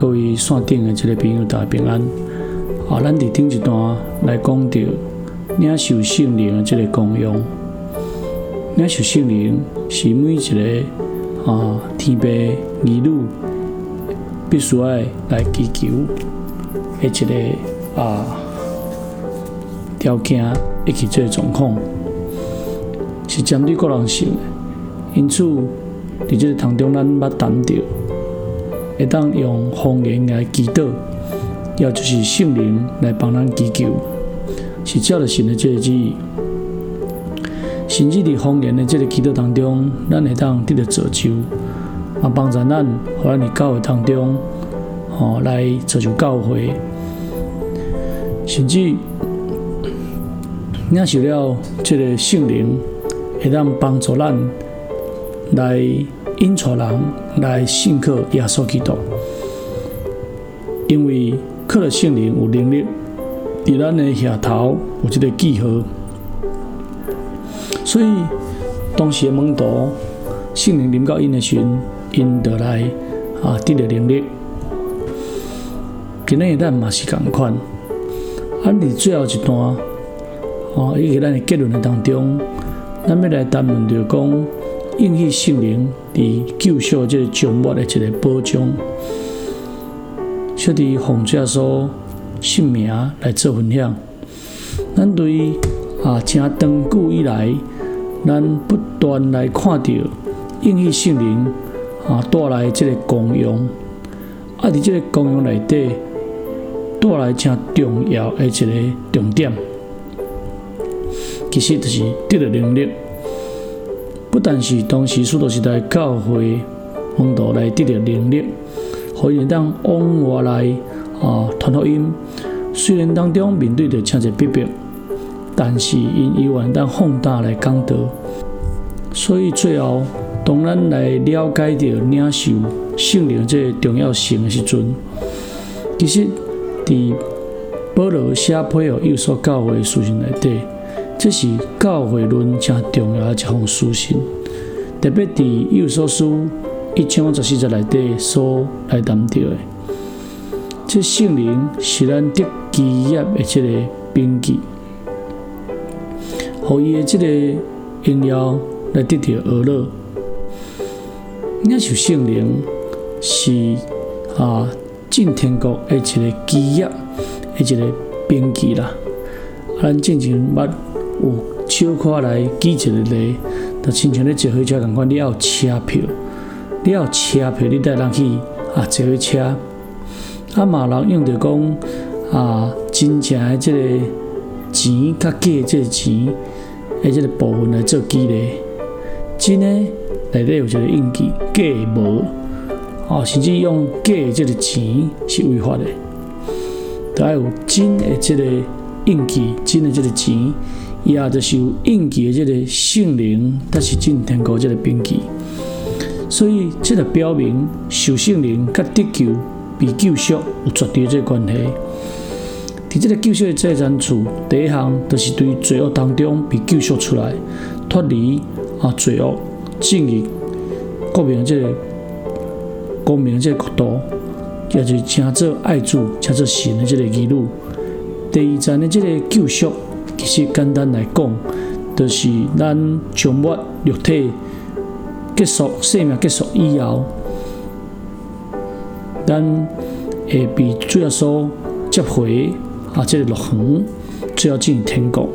各位线顶的这个朋友，大家平安。啊，咱伫顶一段来讲到领受圣灵的这个功用。领受圣灵是每一个啊天父儿女必须爱来祈求的一个啊条件，以及这个状况，是针对个人性的。因此，伫这个当中，咱捌谈到。会当用方言来祈祷，也就是圣灵来帮咱祈求，是照着神的这个旨意。甚至伫方言的这个祈祷当中，咱会当得到造就，啊，帮助咱，互咱伫教会当中，吼来造就教会。甚至领受了这个圣灵，会当帮助咱来。因错人来信靠耶稣基督，因为靠了圣灵有能力，伫咱的下头有一个记号，所以当时的门徒圣灵临到因的时，因得来啊得到能力。今日咱嘛是共款，啊，伫最后一段哦，伊个咱的结论的当中，咱要来谈论着讲。应许圣灵伫救赎这个终末的一个保障，小弟奉主所姓名来做分享。咱对啊，正长久以来，咱不断来看到应许圣灵啊带来这个功用，啊，伫这个功用内底带来正重要的一个重点，其实就是得了能力。不但是当时许多时代教会门徒来得到能力，可以当往外来啊传福音。虽然当中面对着真侪逼迫，但是因依然当放大来讲道。所以最后，当咱来了解到领受圣灵这个重要性的时阵，其实伫保罗写配合有所教会书信内底。这是教会论正重要的一封书信，特别伫《幼所书》一千十四节内底所来谈到的。这圣灵是咱得基业的一个凭据，互伊的这个荣耀来得到娱乐。领受圣灵是啊进天国的一个基业的一个凭据啦。咱进前捌。有小可来记一个例，就亲像咧坐火车共款，你要有车票，你要有车票，你带人去啊坐火车。啊，嘛人用着讲啊，真正诶即个钱甲假即个钱诶即个部分来做记咧。真诶内底有一个印记，假无，哦，甚至用假即个钱是违法诶。都要有真诶即个印记，真诶即个钱。也就是有印记的这个圣灵，但是进天国这个凭据，所以这个表明受圣灵甲得救、被救赎有绝对这个关系。伫这个救赎的这层处，第一项就是对罪恶当中被救赎出来，脱离啊罪恶、正义、国民这个公民这个国度，也就是称做爱主、称做神的这个义路。第二层的这个救赎。其实简单来讲，就是咱将末肉体结束、生命结束以后，咱会被主耶稣接回啊，这个乐园，最后进入天国。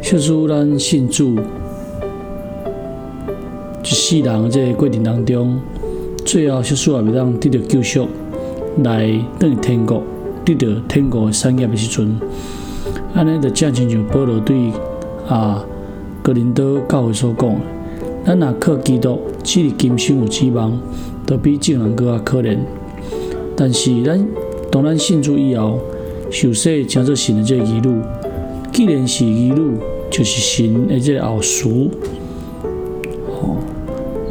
小主咱信主，一世人这个过程当中，最后小主也未当得到救赎，来等于天国，得到天国的产业的时阵。安尼就正亲像保罗对啊格林多教会所讲，咱若靠基督，只是今生有指望，都比众人更加可怜。但是咱当咱信主以后，受洗成做神的这个儿女，既然是儿女，就是神的这个后嗣。哦，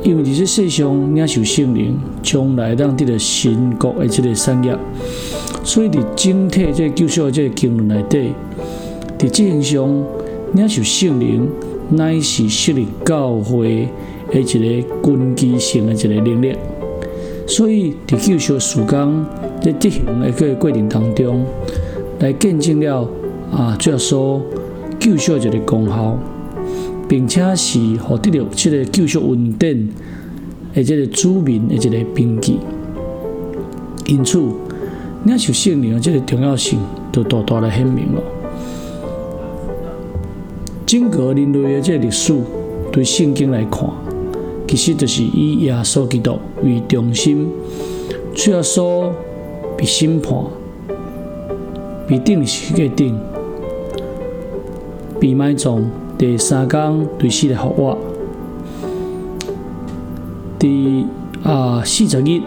因为伫这世上领受圣灵，将来当得到神国的这个产业，所以伫整体这救赎的这个经论内底。伫即形上，领受圣灵乃是设立教会的一个根基性的一个能力。所以伫救赎时间在执行的个过程当中，来见证了啊，主要说救赎一个功效，并且是获得了这个救赎稳定的这个主民的一个凭据。因此，领受圣灵的这个重要性就大大的显明了。整个人类的这历史，对圣经来看，其实就是以耶稣基督为中心，主要说被审判、被定死个定、被埋葬，第三天对死的复活，第啊四十日。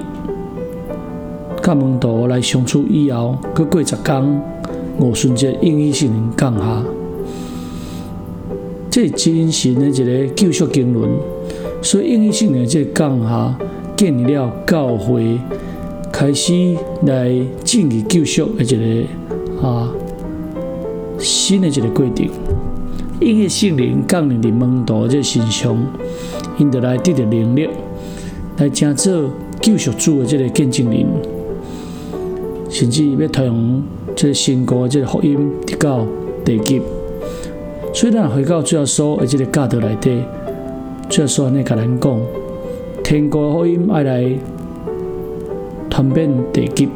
甲门徒来相处以后，佮过十天，五旬节应许圣灵降下，这真神的一个救赎经纶。所以应许圣灵这降下，建立了教会开始来建立救赎的一个啊新的一个规定。应许圣灵降临伫门徒这身上，因得来得到能力，来成做救赎主的这个见证人。甚至要推广即个新歌、即个福音直到地极。所以咱回到主要说的即个教导内底，主要说安尼甲咱讲，天国福音爱来传遍地极，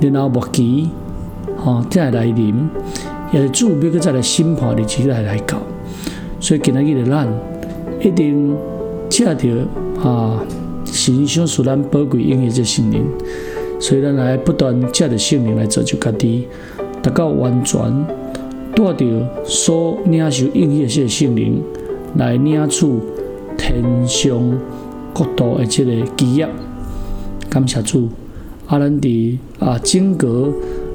然后末期吼再来临，也是主要搁再来审判日子来来到。所以今日的咱一定借着啊神赏赐咱宝贵应许这信灵。所以咱来不断借着圣灵来造就家己，达到完全带着所领受应许的这个圣灵来领取天上国度的这个基业。感谢主，啊，咱伫啊整个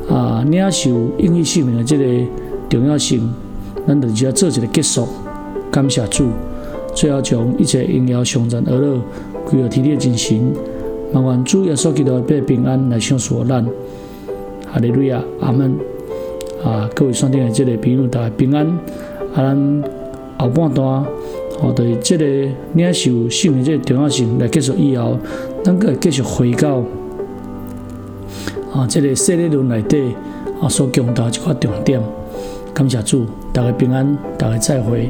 啊领受应许圣灵的这个重要性，咱就要做一个结束。感谢主，最后将一切荣耀、颂赞、而乐归于天地的真神。麻烦主耶稣基督的平安来享受咱，哈利路亚，阿门。啊，各位山顶的这个朋友，大家平安。啊，咱后半段，哦，对这个领袖性的这个重要性来结束以后，咱会继续回到啊，这个圣理论内底啊所讲到一块重点。感谢主，大家平安，大家再会。